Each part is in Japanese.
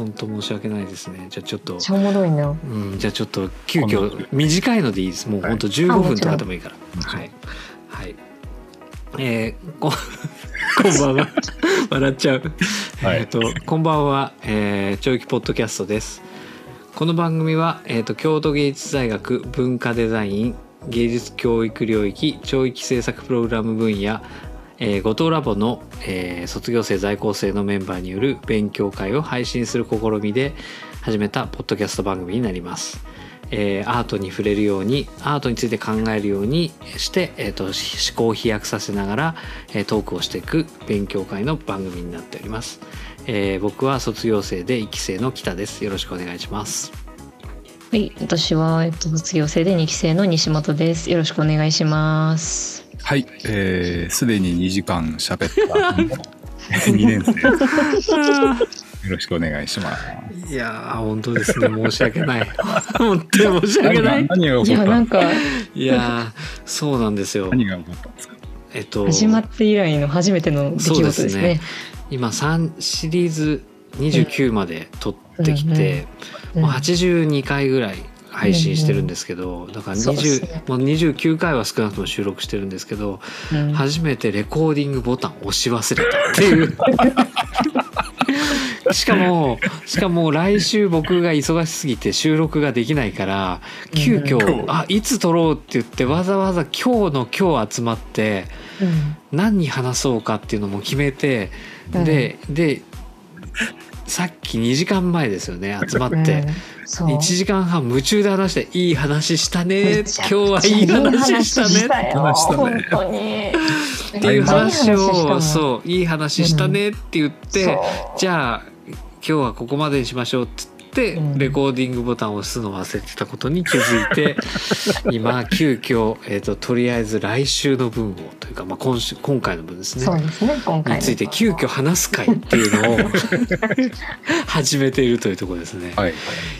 本当申し訳ないですね。じゃあちょっとしょうもろいな。うんじゃあちょっと急遽短いのでいいです。もう本当15分とかでもいいから。はい。はい。えー、こ こんばんは。笑っちゃう、はい。えっ、とこんばんは、えー、長期ポッドキャストです。この番組は、えー、と京都芸術大学文化デザイン芸術教育領域教育制作プログラム分野、えー、後藤ラボの、えー卒業生在校生のメンバーによる勉強会を配信する試みで始めたポッドキャスト番組になります。えーアートに触れるようにアートについて考えるようにして、えー、と思考を飛躍させながら、えートークをしていく勉強会の番組になっております。えー僕は卒業生で1期生の北です。よろしくお願いします。はい私は、えっと、卒業生で2期生の西本です。よろしくお願いします。はい、えーすでに2時間喋った。2年生。です。よろしくお願いします。いやー本当ですね。申し訳ない。本当に申し訳ない。何がい起こった？やなんか。いやーそうなんですよ。何が起こったんですか？えっと。始まって以来の初めての出来事ですね。す今3シリーズ29まで撮ってきて、うんもう82回ぐらい配信してるんですけど、だからそうです20、ね。もう29回は少なくとも収録してるんですけど、うん。初めてレコーディングボタンを押し忘れたっていう。しかもしかも来週僕が忙しすぎて収録ができないから急うん。遽あいつ撮ろうって言ってわざわざ今日の今日集まってうん。何に話そうかっていうのも決めてででさっき2時間前ですよね集まって。うんそう。1時間半夢中で話して「いい話したね今日はいい話したね」よ話したね。本当に。っていう話をうそういい話したねって言って、じゃあ今日はここまでにしましょうっつって、うん。レコーディングボタンを押すのを忘れてたことに気づいて 今急遽、えー、ととりあえず来週の分をというか、まあ、今週今回の分ですね。そうですね今回のについて急遽話す会っていうのを 始めているというところですね。はい。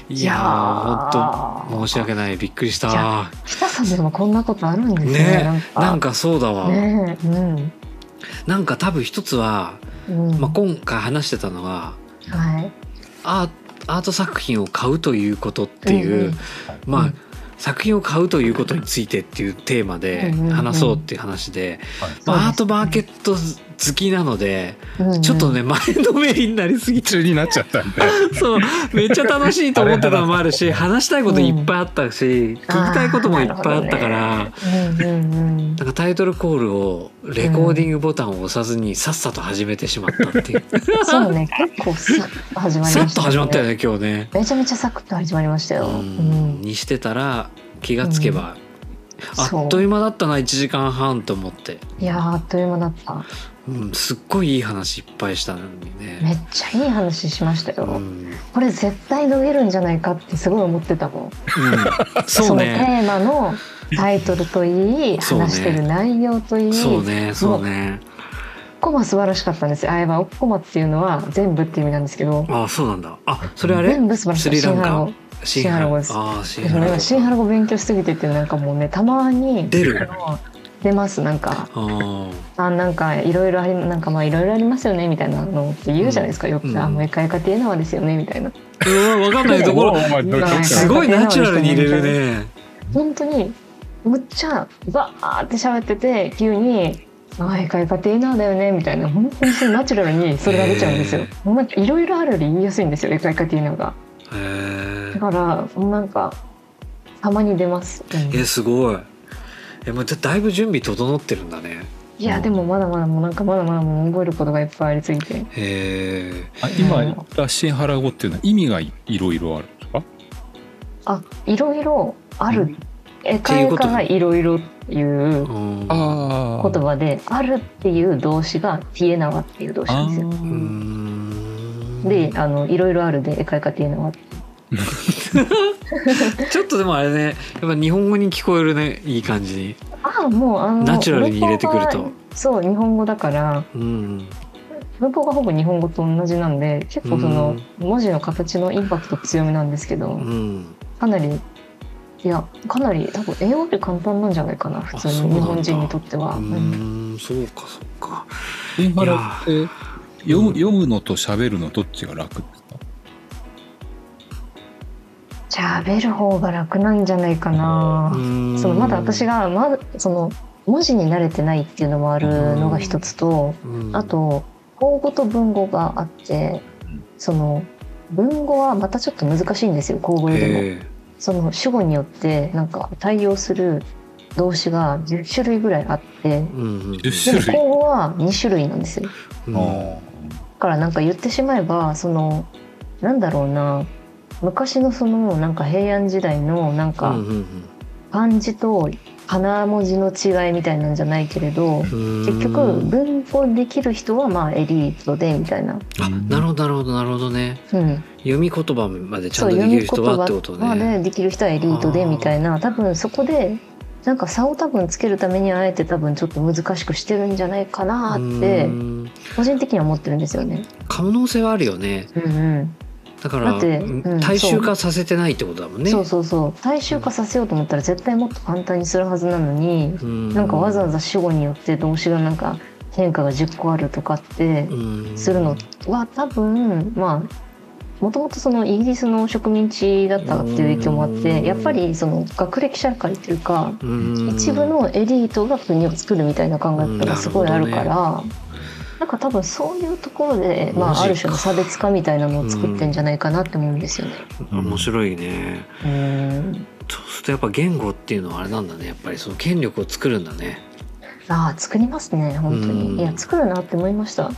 いやー本当申し訳ない。びっくりした。北さんでもこんなことあるんですねねか。なんかそうだわ、ねえうん。なんか多分一つは、うん。まあ、今回話してたのははい。アーアート作品を買うということっていう、うんうん。まあ、うん。作品を買うということについてっていうテーマで話そうっていう話で、はい。まあ、アートマーケット好きなので、うんうん。ちょっとね前のめりになりすぎて。中になっちゃったんで。そう。めっちゃ楽しいと思ってたのもあるし話したいこといっぱいあったし、聞きたいこともいっぱいあったから。うんうんうんなんかタイトルコールをレコーディングボタンを押さずにさっさと始めてしまったっていう、そうね結構さっと始まりさっとました始まったよね今日ね。めちゃめちゃサクッと始まりましたよ。ううん。んにしてたら気がつけば、あっという間だったな1時間半と思って、いやーあっという間だった。うん、すっごいいい話いっぱいしたのにね。めっちゃいい話しましたよ。うん。うん、これ絶対伸びるんじゃないかってすごい思ってたもん。そうのテねーマのタイトルといい、そうね話してる内容といい、そうね。そうね。コマ素晴らしかったんですよ。あやばコマっていうのは全部っていう意味なんですけど、あそうなんだ。あそれあれ？全部素晴らしい。スリランカ？シンハラ語シです。あーシンハラ語シンハラ語勉強しすぎてってなんかもうねたまに出る。あの出ますなんか。あなんかいろいろありなんかまあいろいろありますよねみたいなのって言うじゃないですか、よくうん。あもう一回家庭縄ですよねみたいな。うんわかんないところ すごいナチュラルに入れるね。本当にむっちゃバーって喋ってて急に「あ一回家庭縄だよね」みたいな。本当にナチュラルにそれが出ちゃうんですよ。いろいろあるより言いやすいんですよ一回家庭縄が。だからなんかたまに出ます。うん。えすごいえもうだだいぶ準備整ってるんだね。いやでもまだまだもうなんかまだまだもう覚えることがいっぱいありすぎて。へえあ今言ったシンハラ語っていうのは意味がいろいろあるんですか？あいろいろある、えていうこと絵画がいろいろっていう言葉で「ある」っていう動詞が「ティエナワ」っていう動詞なんですよ。うーん。であのいろいろあるで絵描いかティエナワ ちょっとでもあれねやっぱ日本語に聞こえるねいい感じ。にああもうあのナチュラルに入れてくると。そう日本語だからうん文法がほぼ日本語と同じなんで結構その文字の形のインパクト強めなんですけどうん。かなりいやかなり多分英語より簡単なんじゃないかな普通に日本人にとっては。ううん。んそうかそうか。シンハラって読む読むのと喋るのどっちが楽？喋る方が楽なんじゃないかな。そのまだ私がまだその文字に慣れてないっていうのもあるのが一つと、うんあと口語と文語があってその文語はまたちょっと難しいんですよ口語よりも。その主語によってなんか対応する動詞が10種類ぐらいあってうんうん10で口語は2種類なんですよ。うんからなんか言ってしまえばそのなんだろうな昔のそのなんか平安時代のなんうんかうん。漢字と仮名文字の違いみたいなんじゃないけれどうん。結局文法できる人はまあエリートでみたいな、あなるほどなるほどなるほどね。うん、読み言葉までちゃんとできる人はってこと葉ね。でできる人はエリートでみたいな。多分そこでなんか差を多分つけるためにあえて多分ちょっと難しくしてるんじゃないかなってうん。個人的には思ってるんですよね。可能性はあるよね。うんうんだからだってうん大衆化させてないってことだもんね。そう。そうそう大衆化させようと思ったら絶対もっと簡単にするはずなのに、うん。なんかわざわざ主語によって動詞がなんか変化が10個あるとかってうん。するのは多分まあもともとそのイギリスの植民地だったっていう影響もあってやっぱりその学歴社会っていうかうん。一部のエリートが国を作るみたいな考え方がすごいあるから。なんか多分そういうところで、まあ、ある種の差別化みたいなのを作ってんじゃないかなって思うんですよね。面白いね。うん。そうするとやっぱ言語っていうのはあれなんだね。やっぱりその権力を作るんだね。ああ作りますね。本当に、うん。いや作るなって思いました。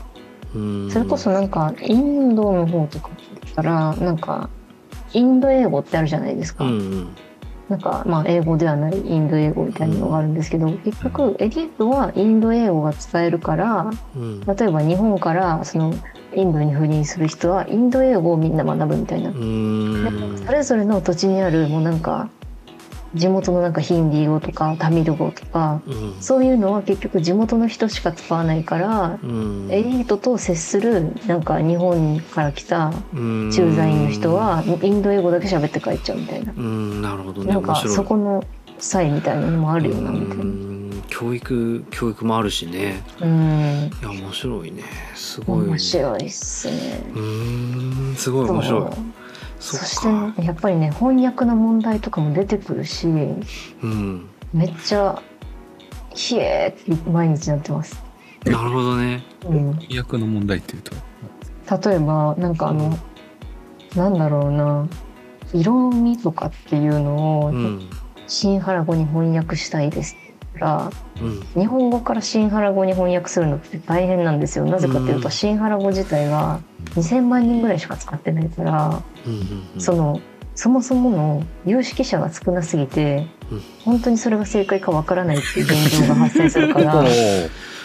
うん。それこそなんかインドの方とかだったらなんかインド英語ってあるじゃないですか、うんうんなんかまあ英語ではないインド英語みたいなのがあるんですけど結局エリートはインド英語が使えるからうん。例えば日本からそのインドに赴任する人はインド英語をみんな学ぶみたいな。う。ん。それぞれの土地にあるもうなんか地元のなんかヒンディー語とかタミル語とかうん。そういうのは結局地元の人しか使わないからうん。エリートと接するなんか日本から来たうん。駐在員の人はインド英語だけ喋って帰っちゃうみたいな。うんなるほどね。なんかそこの差異みたいなのもあるよなみたいな。うん。教育教育もあるしね。うん。いや面白いね。すごい。面白いっすね。うーんすごい面白いそそしてやっぱりね翻訳の問題とかも出てくるしうん。めっちゃ「ひえ!」って毎日なってます、なるほどね。うん、飛躍の問題っていうと。例えばなんかあのなんだろうな色味とかっていうのをうん。新原語に翻訳したいですらうん。日本語から新原語に翻訳するのって大変なんですよ。なぜかといううん。と新原語自体が2000万人ぐらいしか使ってないから、うんそのそもそもの有識者が少なすぎて、うん。本当にそれが正解かわからないっていう現状が発生するから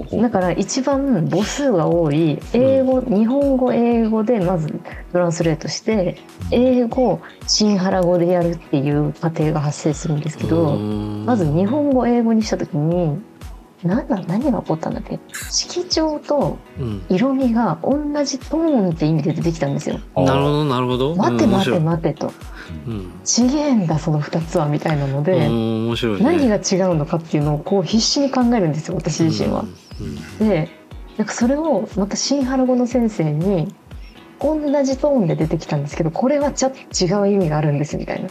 だから一番母数が多い英語、日本語英語でまずトランスレートして英語新原語でやるっていう過程が発生するんですけど、うん。まず日本語英語にした時に何だ何が起こったんだっけ色調とうん。色味が同じトーンって意味で出てきたんですよ。なるほどなるほど。待て待て待てと。うん。えんだその2つはみたいなのうで、ね。何が違うのかっていうのをこう必死に考えるんですよ私自身は。うんでなんかそれをまた新原語の先生に同じトーンで出てきたんですけどこれはちょっと違う意味があるんですみたいな。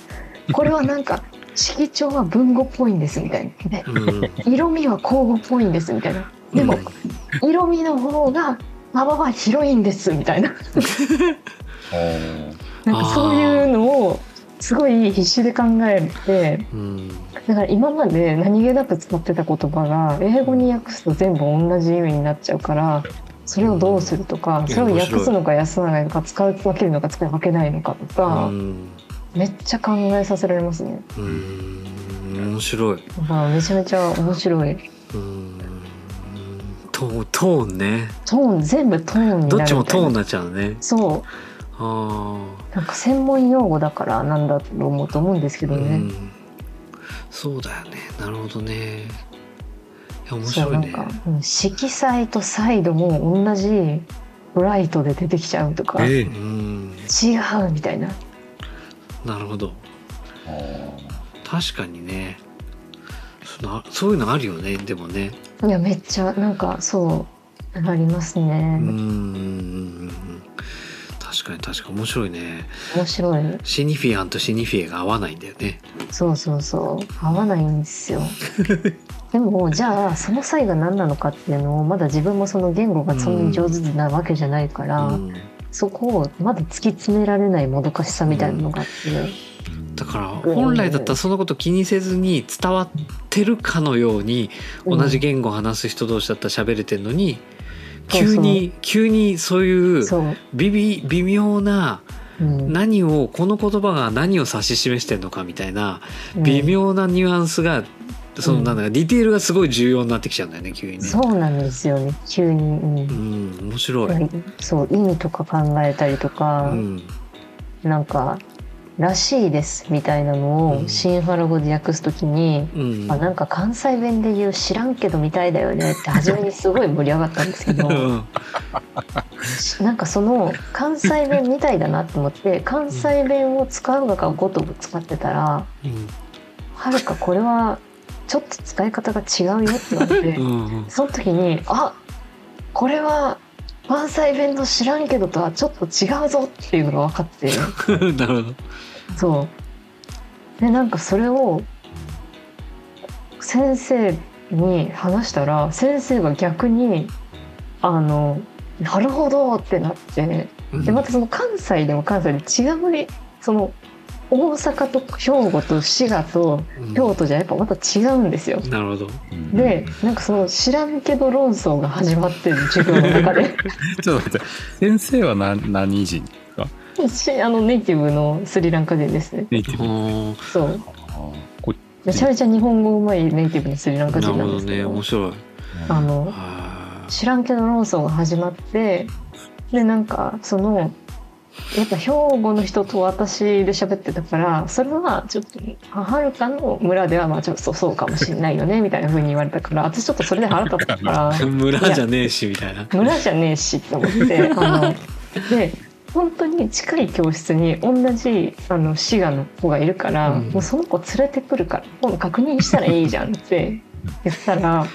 これはなんか 色調は文語っぽいんですみたいな。でうん。色味は口語っぽいんですみたいな。でも色味の方が幅は広いんですみたいな。なんかそういうのをすごい必死で考えてうんだから今まで何気なく使ってた言葉が英語に訳すと全部同じ意味になっちゃうからそれをどうするとかうん。それを訳すのか訳さないのか使い分けるのか使い分けないのかとうかん。めっちゃ考えさせられますね。うん。面白い。だからめちゃめちゃ面白い。うん。トーントーンね。トーン全部トーンになるみたいな。どっちもトーンになっちゃうね。そう。あなんか専門用語だからなんだと思うと思うんですけあ、どね。うん、そうだよね。なるほどね。いや面そ白ね。うないんか、うん色彩とサイドも同じブライトで出てきちゃうとか、ええ。うん違うみたいな。なるほど。確かにね。そのそういうのあるよねでもね。いやめっちゃなんかそうありますうね。ん確確かに確かに面白いね。面白い。シニフィアンとシニフィエが合わないんだよね。そうそうそう。合わないんですよ。でもじゃあその際が何なのかっていうのをまだ自分もその言語がそんなに上手なわけじゃないから、うん。そこをまだ突き詰められないもどかしさみたいなのがあって、だから本来だったらそのこと気にせずに伝わってるかのようにうん同じ言語を話す人同士だったら喋れてんのに急に急にそういう微微微妙なうん。何をこの言葉が何を指し示してんのかみたいなうん。微妙なニュアンスがそのうん。なんだかディテールがすごい重要になってきちゃうんだよね急にね。そうなんですよね急に、うん。うん面白い。そう意味とか考えたりとか、うん。なんか「らしいです」みたいなのうんをシンハラ語で訳すときに、うん。あなんか関西弁で言う「知らんけど」みたいだよねって初めにすごい盛り上がったんですけどうん。なんかその関西弁みたいだなと思って関西弁を使うのかごとく使ってたらうんはるかこれはちょっと使い方が違うよって言われてうん。その時にあこれは関西弁の知らんけどとはちょっと違うぞっていうのが分かって。う んなるほど。そうでなんかそれを先生に話したら先生が逆にあのなるほどってなってうんでまたその関西でも関西で違うその大阪と兵庫と滋賀とうん。京都じゃやっぱまた違うんですよ。なるほど。うん。でなんかその知らんけど論争が始まってる授業の中で。ちょっと待って。先生は何何人ですか？しあのネイティブのスリランカ人ですね。ネイティブ。うんそう。めちゃめちゃ日本語うまいネイティブのスリランカなるほど人なんですけど。ね。面白い。あのは知らんけど論争が始まってでなんかそのやっぱ兵庫の人と私で喋ってたからそれはちょっとはるかの村ではまあちょっとそうかもしれないよね みたいな風に言われたから私ちょっとそれで腹立ったからい村じゃねえしみたいな。村じゃねえしって思ってあので本当に近い教室に同じあの滋賀の子がいるから、うんもうその子連れてくるから今度確認したらいいじゃんって言ったら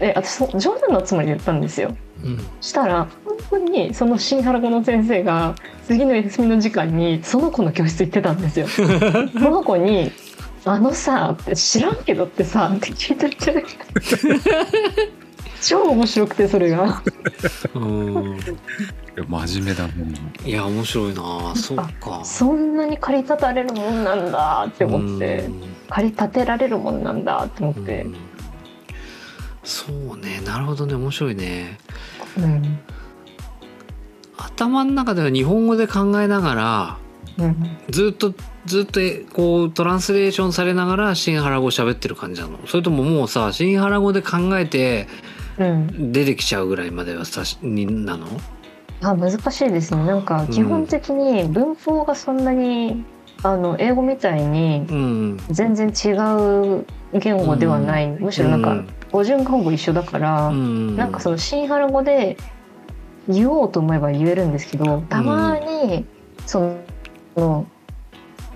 え私そ冗談のつもりで言ったんですよ。うん。したら本当にその新原語の先生が次の休みの時間にその子の教室行ってたんですよ。その子に「あのさ」って「知らんけど」ってさって聞いてて 超面白くてそれが。うん。真面目だもんいや面白いな。そうか。そんなに駆り立たれるもんなんだって思って。駆り立てられるもんなんだって思って。うんうんそうねなるほどね面白いね。うん。頭の中では日本語で考えながらうん。ずっとずっとこうトランスレーションされながら新原語喋ってる感じなの？それとももうさ新原語で考えてうん。出てきちゃうぐらいまではさしになの？あ難しいですね。なんか基本的に文法がそんなにあの英語みたいにうん。全然違う言語ではない、むしろなんかうん。語順がほぼ一緒だから、うん。なんかその新原語で言おうと思えば言えるんですけどたまにその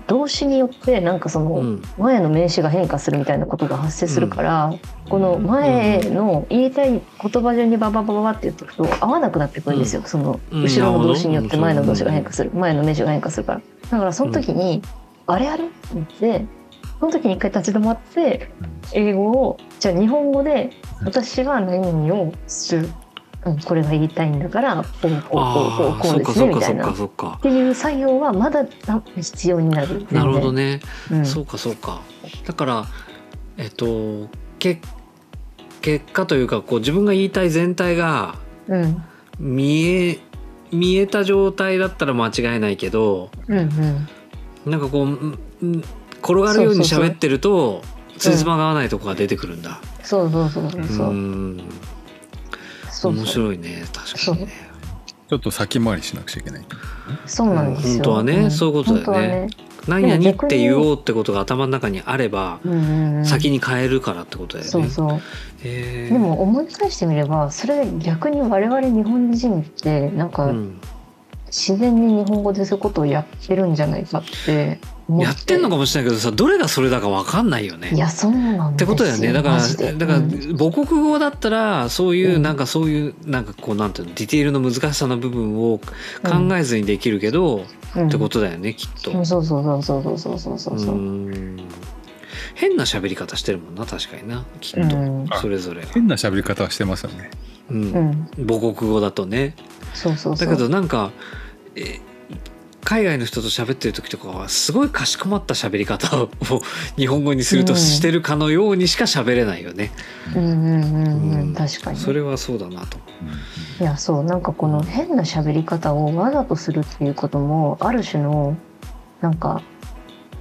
動詞によってなんかその、うん。前の名詞が変化するみたいなことが発生するから、この前の言いたい言葉順にバババババって言っておくと合わなくなってくるんですよ、そのうん後ろの動詞によって前の動詞が変化すする、前の名詞が変化するからだからその時に、あれあれって思ってその時に一回立ち止まって英語をじゃあ日本語で私は何々をする、うん、これが言いたいんだからこうこうこうこうこうっかそっかそっすねみたいな。っていう作業はまだ必要になる。なるほどね、うん。そうかそうか。だからえっとけ結果というかこう自分が言いたい全体がうん。見え見えた状態だったら間違いないけどうんうん。なんかこう転がるように喋ってるとつじつまが合わないとこが出てくるんだ。そうそうそうそううそう。う面白いね確かにね。ちょっと先回りしなくちゃいけないそうなんですよ。本当はねんそういうことだよね本何々って言おうってことが頭の中にあれば先に変えるからってことだよね。そうそう。でも思い返してみればそれ逆に我々日本人ってなんか、うん自然に日本語でそういうことをやってるんじゃないかって思やってんのかもしれないけどさどれがそれだか分かんないよね。いやそうなんってことだよね。だからだからうん。母国語だったらそういううん。なんかそういうなんかこうなんていうのディテールの難しさの部分を考えずにできるけど、うん。ってことだよねきっと。うんそうそうそうそうそうそうそうそううーん。変な喋り方してるもんな確かにな。きっと、うん。それぞれ。が、変な喋り方はしてますよね。うん。うん。母国語だとね。そうそうそう。だけどなんかえ海外の人と喋ってる時とかはすごいかしこまった喋り方を日本語にするとうんしてるかのようにしか喋れないよね、うんうんうん確かに。それはそうだなと。いやそうなんかこの変な喋り方をわざとするっていうこともある種のなんか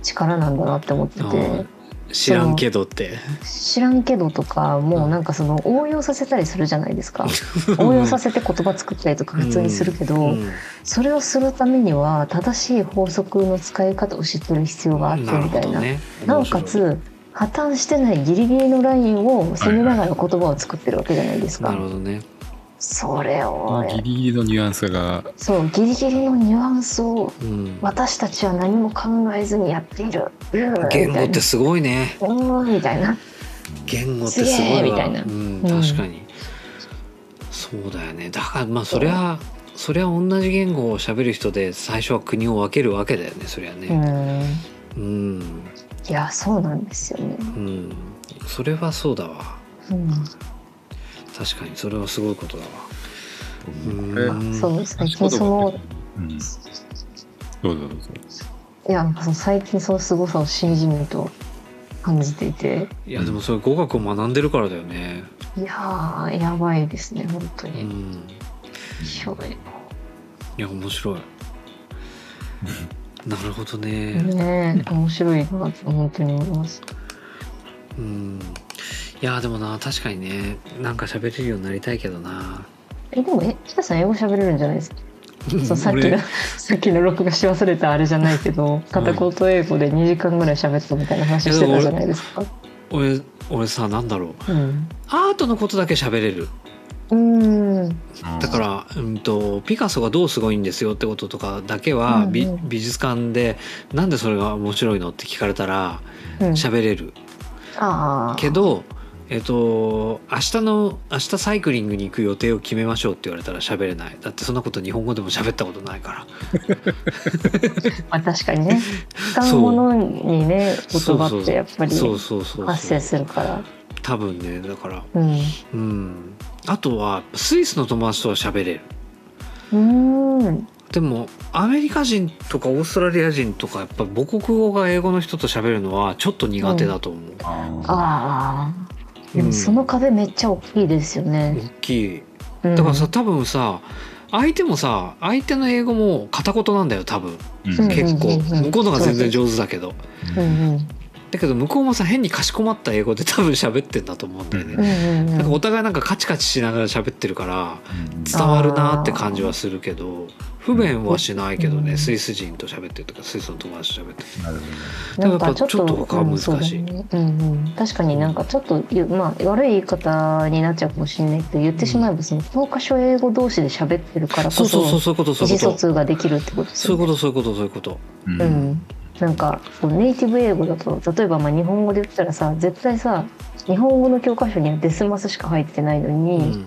力なんだなって思ってあてー知らんけどって。知らんけどとかもうなんかその応用させたりするじゃないですか。応用させて言葉作ったりとか普通にするけど、うん。それをするためには正しい法則の使い方を知ってる必要があってみたいな。ね。なおかつ破綻してないギリギリのラインを攻めながら言葉を作ってるわけじゃないですなかるほどねそれを。ギリギリのニュアンスが。そうギリギリのニュアンスをうん。私たちは何も考えずにやっている。うー言語ってすごいね。うーんみたいな。言語ってすごいわ。みたいな。うん、うん確かに、そうだよね。だからまあそりゃそりゃ同じ言語を喋る人で最初は国を分けるわけだよねそりゃうねん。うん。いやそうなんですよね、うん、それはそうだわ。うん、確かにそれはすごいことだわ。うえん。そう最近そのうん、どうぞどうぞ。いやその最近その凄さをしみじみと感じていて。いやでもそれ語学を学んでるからだよね。いやーやばいですね本当に、うん。い。いや面白い。なるほどね。ねえ面白いなと本当に思います。うんいやでもな確かにねなんか喋れるようになりたいけどな。えでもえ北さん英語喋れるんじゃないですか？そうさっきの俺？さっきの録画し忘れたあれじゃないけど片言英語で2時間ぐらい喋ったみたいな話してたじゃないですか？俺俺さなんだろう。うん、アートのことだけ喋れる。うーん。だから、うん、とピカソがどうすごいんですよってこととかだけは、美うんうん。美術館でなんでそれが面白いのって聞かれたらうん、喋れる。ああけど、えっと明日の明日サイクリングに行く予定を決めましょうって言われたら喋れない。だってそんなこと日本語でも喋ったことないから。まあ確かにね。使うものにね言葉ってやっぱりそうそうそうそう。発生するから。多分ねだから。うん。うん。あとはスイスの友達とは喋れる。うーん。でもアメリカ人とかオーストラリア人とかやっぱ母国語が英語の人と喋るのはちょっと苦手だと思う、あああでもその壁めっちゃ大きいですよね。大きい。うん。だからさ多分さ相手もさ相手の英語も片言なんだよ多分。ーうん結構うんうん。向こうの方が全然上手だけど。うんうん。だけど向こうもさ変にかしこまった英語で多分喋ってんだと思うんだよね、うんうんうん。なんかお互いなんかカチカチしながら喋ってるからうん。伝わるなって感じはするけど不便はしないけどね、うんスイス人と喋ってるとかスイスの友達と喋ってるなるほど。ねなんかちょっとちょっと他は難しい。うんそうだねうん。うん、確かになんかちょっとゆまあ悪い言い方になっちゃうかもしれないけど言ってしまえばその教科書英語同士で喋ってるからこそうそうそうそそういうことそう意思疎いうこと。通ができるってことそういう。ことそういうことそういうことうんうん、なんかネイティブ英語だと例えばまあ日本語で言ったらさ絶対さ日本語の教科書にはデスマスしか入ってないのに、うん、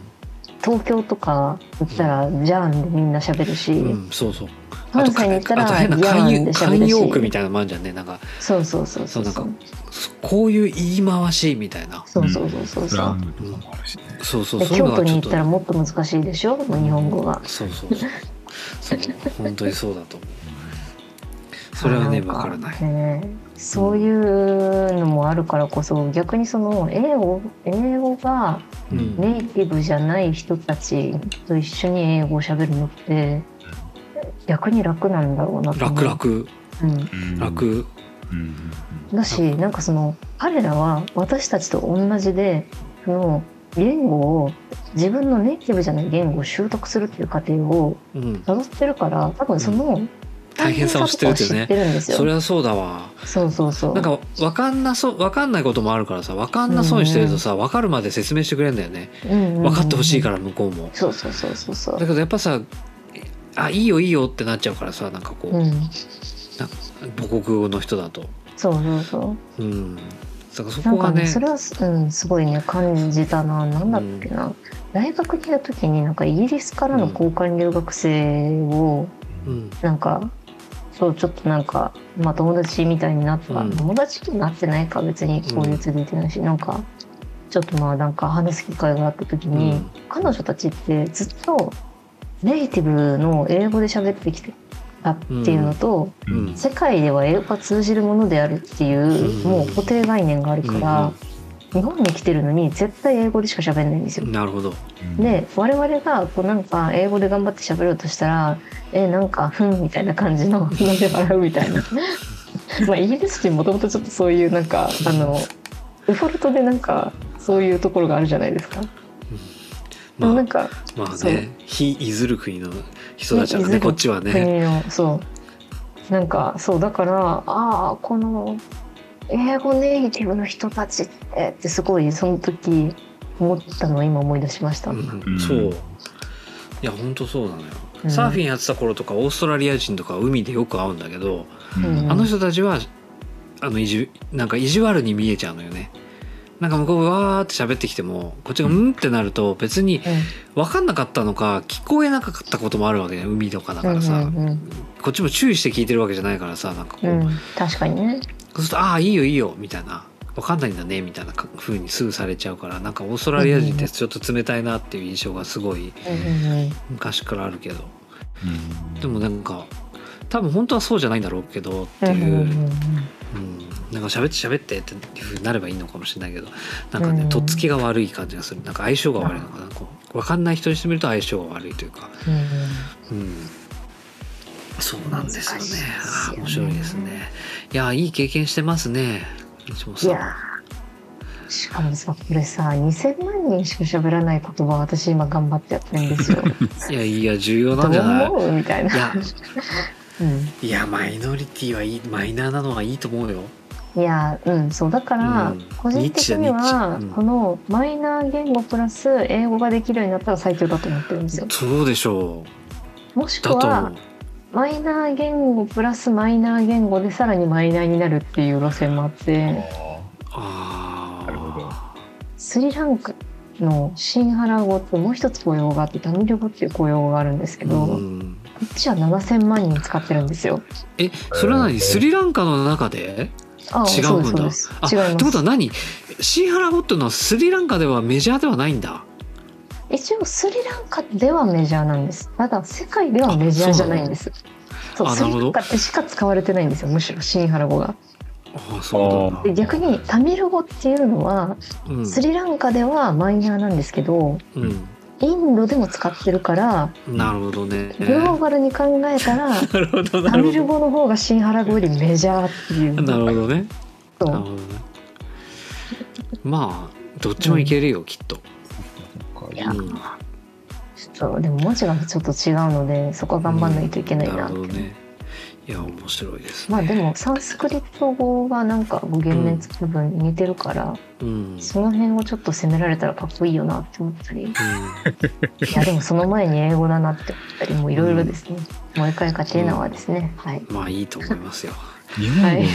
東京とか言ったら「じゃん」でみんな喋るし、うん、そうそう。関西に行ったらあと変なギャーン慣用で喋るし。慣用句みたいなのもあるじゃんねなんかそうそうそうそそう。うなんかこういう言い回しみたいな。そうそうそうそうそう。そうそうでそう京都に行ったらもっと難しいでしょ日本語が。そうそうそう。そう。本当にそうだと思う。それはねんわからない。ねそういうのもあるからこそ逆にその英語英語がうん。ネイティブじゃない人たちと一緒に英語を喋るのって逆に楽なんだろうなと思う。楽々うん。うん。楽。うん。だしなんかその彼らは私たちと同じでその言語を自分のネイティブじゃない言語を習得するっていう過程をうん。辿ってるから多分その大変さを知ってるってね。ってるんですよ。それはそうだわ。そうそうそう。なんか分かんなそう分かんないこともあるからさ分かんなそうにしてるとさ分かるまで説明してくれるんだよね。分かってほしいからら向こうも。そうそうそうそうそう。だけどやっぱさあいいよいいよってなっちゃうからさなんかこう、うん。母国語の人だと。そうそうそう。うん。だからそなんかこがねねそれは、うん、すごいね感じたな。なんだっけな、大学にいた時になんかイギリスからの交換留学生をうん。なんかそうちょっとなんか、まあ、友達みたいになった、うん。友達になってないか別にこういう続いてないし、なんかちょっとまあなんか話す機会があった時に、うん。彼女たちってずっとネイティブの英語で喋ってきてたっていうのと、うん。世界では英語が通じるものであるっていう、うん。もう固定概念があるから、日本に来てるのに絶対英語でしか喋んないんですよ。なるほど。で我々がこうなんか英語で頑張って喋ろうとしたら「えなんかふん」みたいな感じの「なんで笑う」みたいな。まあイギリス人もともとちょっとそういうなんかあのデフォルトでなんかそういうところがあるじゃないですか。まあなんかまあそう。ね非いずる国の人たちはねねこっちはね。国のそう。なんかそうだからああこの英語ネイティブの人たちってってすごいその時思ったのを今思い出しました。うん。うん。そう。いや本当そうなのよ、うん。サーフィンやってた頃とかオーストラリア人とか海でよく会うんだけど、うん。あの人たちはあの意地なんか意地悪に見えちゃうのよね。なんか向こうがわーって喋ってきてもこっちが「うん」ってなると別に分かんなかったのか聞こえなかったこともあるわけね海とかだうんからさ、うんうん。こっちも注意して聞いてるわけじゃないからさなんかこう、うん、確かにね。そうすると「ああいいよいいよ」みたいな「分かんないんだね」みたいな風にすぐされちゃうから。なんかオーストラリア人ってちょっと冷たいなっていう印象がすごい昔からあるけど。うん。でもなんか多分本当はそうじゃないんだろうけどっていう、うんなんか喋って喋ってっていうふうになればいいのかもしれないけど。なんかね、うん。とっつきが悪い感じがする。なんか相性が悪いのかな。こう分かんない人にしてみると相性が悪いというか、うん。うん、そうなんですよね。よね。面白いですね。いやーいい経験してますねいやーしかもさこれさ2,000万人しか喋らない言葉私今頑張ってやってるんですよ。いやいや重要どうんなじゃない？思う？みたいな。いや。うん。いやマイノリティはいいマイナーなのはいいと思うよ。いやうんそうだから、うん。個人的にはチうん。このマイナー言語プラス英語ができるようになったら最強だと思ってるんですよ。そうでしょもしうだと思くはうマイナー言語プラスマイナー言語でさらにマイナーになるっていう路線もあってああなるほど。スリランカのシンハラ語ってもう一つ公用語があってタミル語っていう公用語があるんですけど、こうん。っちは7,000万人使ってるんですよ。えそれは何？スリランカの中で？あ違そううんだ。ですあそうです。違いってことは何？シーハラ語っていうのはスリランカではメジャーではないんだ一応スリランカではメジャーなんです。ただ世界ではメジャーじゃないんです。そうスリランカってしか使われてないんですよむしろシンハラ語が。ああそうだ。で逆にタミル語っていうのはうん。スリランカではマイナーなんですけどうん。インドでも使ってるからなるほどね。グローバルに考えたら タミル語の方がシンハラ語よりメジャーっていう。どなるほどね。なるほどね。まあどっちもいけるよ、きっとそっかいや。うんちょっとでも文字がちょっと違うのでそこは頑張んないといけないなるって。ほどね。いや面白いですね。まあでもサンスクリット語がなんか語源面つく分似てるから、うん、その辺をちょっと責められたらかっこいいよなって思ったり。いうん。やでもその前に英語だなって思ったりもういろいろですね、もう一回家庭なはですね、はい。まあいいと思いますよ。日本で、はい。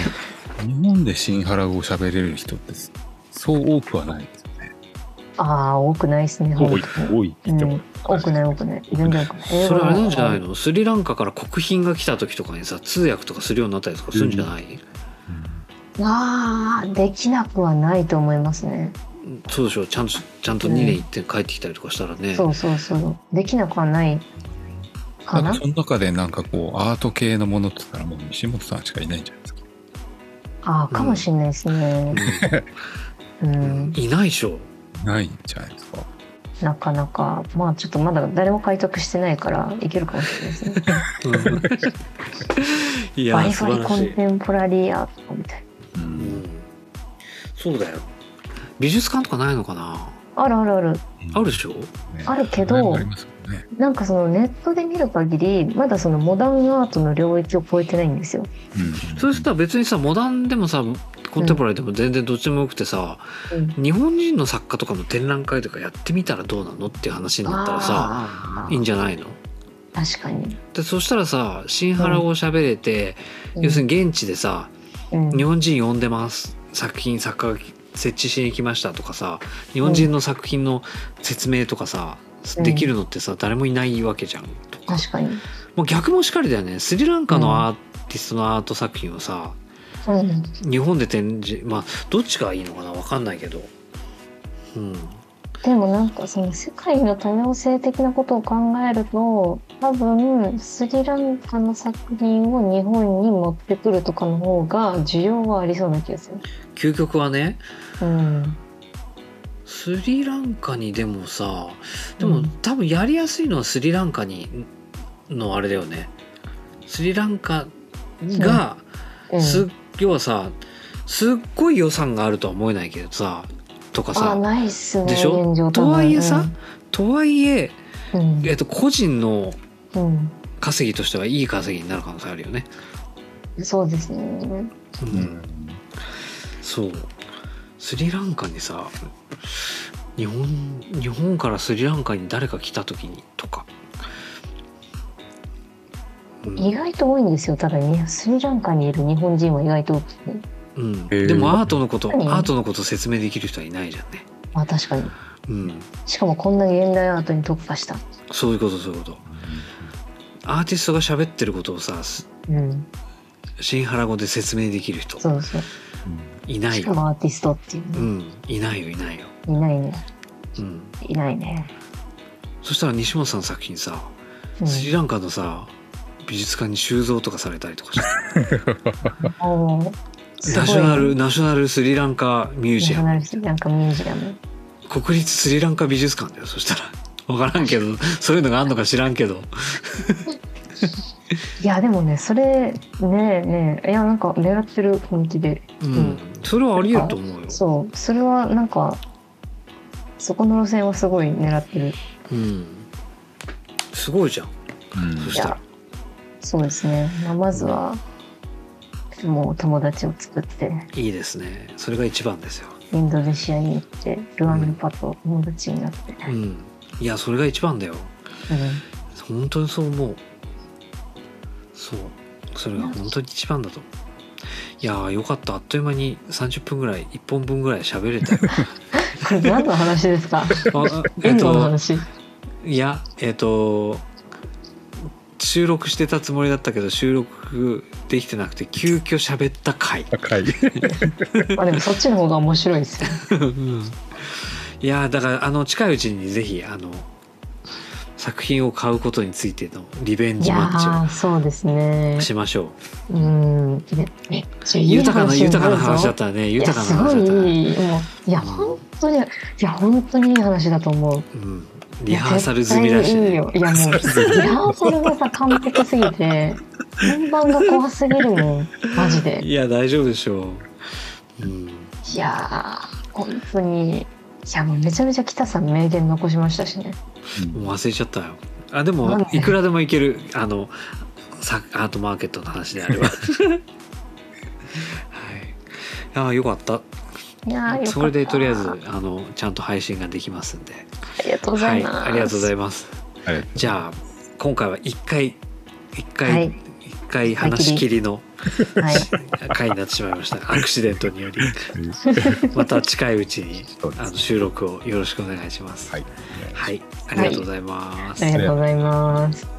日本でシンハラ語を喋れる人ってそう多くはないです。ああ多くないですね多い多いって言っても。うん、多くない多くない。全然多くない。それあれなんじゃないの？のスリランカから国賓が来た時とかにさ通訳とかするようになったりとかするんじゃない、ああできなくはないと思いますね。そうでしょちゃんとちゃんと2年行って帰ってきたりとかしたらね、そうそうそうできなくはないかな。その中でなんかこうアート系のものって言ったらもう西本さんしかいないんじゃないですか？ああかもしれないですね。ううんん。いないでしょないんじゃないですか。なかなか。まあちょっとまだ誰も開拓してないからいけるかもしれないですね。うん。い バやリバリコンテンポラリーアートみたいううん。ん、そうだよ。美術館とかないのかな？なあるあるある。あるでしょ？ね。あるけどありますね。なんかそのネットで見る限りまだそのモダンアートの領域を超えてないんですよ。うん。それしたら別にさモダンでもさコンテンポラリーでも全然どっちでもよくてさ、うん。日本人の作家とかの展覧会とかやってみたらどうなのっていう話になったらさいいんじゃないの？確かに、でそしたらさ新原語喋れて、要するに現地でさうん。日本人呼ん。でます作品作家が設置しに来ましたとかさ日本人の作品の説明とかさ、うんできるのってさ誰もいないわけじゃんとか。確かに、もう逆もしかりだよね。スリランカのアーティストのアート作品をさ、うん、日本で展示まあどっちがいいのかな？分かんないけど。うん。でもなんかその世界の多様性的なことを考えると多分スリランカの作品を日本に持ってくるとかの方が需要はありそうな気がする。究極はね。うん、スリランカにでもさでも、うん多分やりやすいのはスリランカにのあれだよね。スリランカがう。ん、す、要はさすっごい予算があるとは思えないけどさとかあさねでしょ？とはいえさとはいえ、うん。えっと、個人のうん。稼ぎとしてはいい稼ぎになる可能性あるよね。うん、そうですね。うんうん。そうスリランカにさ日本日本からスリランカに誰か来た時にとか、うん。意外と多いんですよただね。スリランカにいる日本人は意外と多くて。うん、でもアートのことア何ートのこと説明できる人はいないじゃんね。まあ確かに。うん、しかもこんな現代アートに特化した。そういうことそういうこと。アーティストが喋ってることをさすうん、新原語で説明できる人。そうそういないしかもよ。アーティストっていう。うね、ん、いないよいないよ。いないね。うん、いないね。そしたら西本さんの作品さ、うん。スリランカのさ美術館に収蔵とかされたりとかして。ナショナルナショナルスリランカミュージアム。ナショナルスリランカミュージアム。国立スリランカ美術館だよそしたら。分からんけどそういうのがあんのか知らんけど。いやでもねそれねえねえ。いやなんか狙ってる本気で。うん、うんそれはありえると思うよ。そう。それはなんかそこの路線はすごい狙ってる。うん。すごいじゃん。うん。そしたら。いやそうですね、まあ、まずはもう友達を作って。いいですね。それが一番ですよ。インドネシアに行ってルアンルパと友達になって、うん。いやそれが一番だよ。うん。本当にそう思う。そう。それが本当に一番だと思ういやーよかった。あっという間に30分ぐらい1本分ぐらい喋れたよ。これ何の話ですか？あえっと話。いやえっと収録してたつもりだったけど収録できてなくて急遽喋った回。まあでもそっちの方が面白いですよ。うん。いやーだからあの近いうちにぜひあの作品を買うことについてのリベンジマッチーそうですね。をしましょう。うん。ね豊かな豊かな話だったらね豊かな話だったら、いいもういやうん。本当にいや本当にいい話だと思う。うん、リハーサル済みだし、ね、いいいよ。いやもう リハーサルがさ完璧すぎて本番が怖すぎるもん。マジで。いや大丈夫でしょう、うん、いやー本当に。いやもうめちゃめちゃ北さん名言残しましたしね。もう忘れちゃったよ。あでもいくらでもいけるあのさアートマーケットの話であれば。はい。ああよかった。いやーよかった。それでとりあえずあのちゃんと配信ができますんで。ありがとうござはいいます、ありがとうございます。じゃあ今回は一回一は回、い。一回話し切りのはい。回になってしまいました。アクシデントにより。また近いうちにあの収録をよろしくお願いします。はい。はい、ありがとうございます、ありがとうございます